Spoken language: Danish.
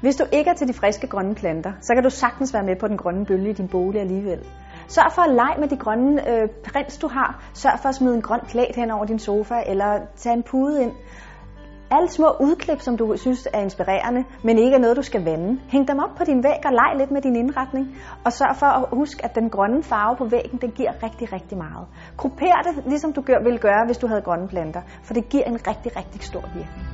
Hvis du ikke er til de friske grønne planter, så kan du sagtens være med på den grønne bølge i din bolig alligevel. Sørg for at lege med de grønne øh, prins, du har. Sørg for at smide en grøn klæd hen over din sofa, eller tage en pude ind. Alle små udklip, som du synes er inspirerende, men ikke er noget, du skal vande. Hæng dem op på din væg og leg lidt med din indretning. Og sørg for at huske, at den grønne farve på væggen, den giver rigtig, rigtig meget. Grupper det, ligesom du ville gøre, hvis du havde grønne planter, for det giver en rigtig, rigtig stor virkning.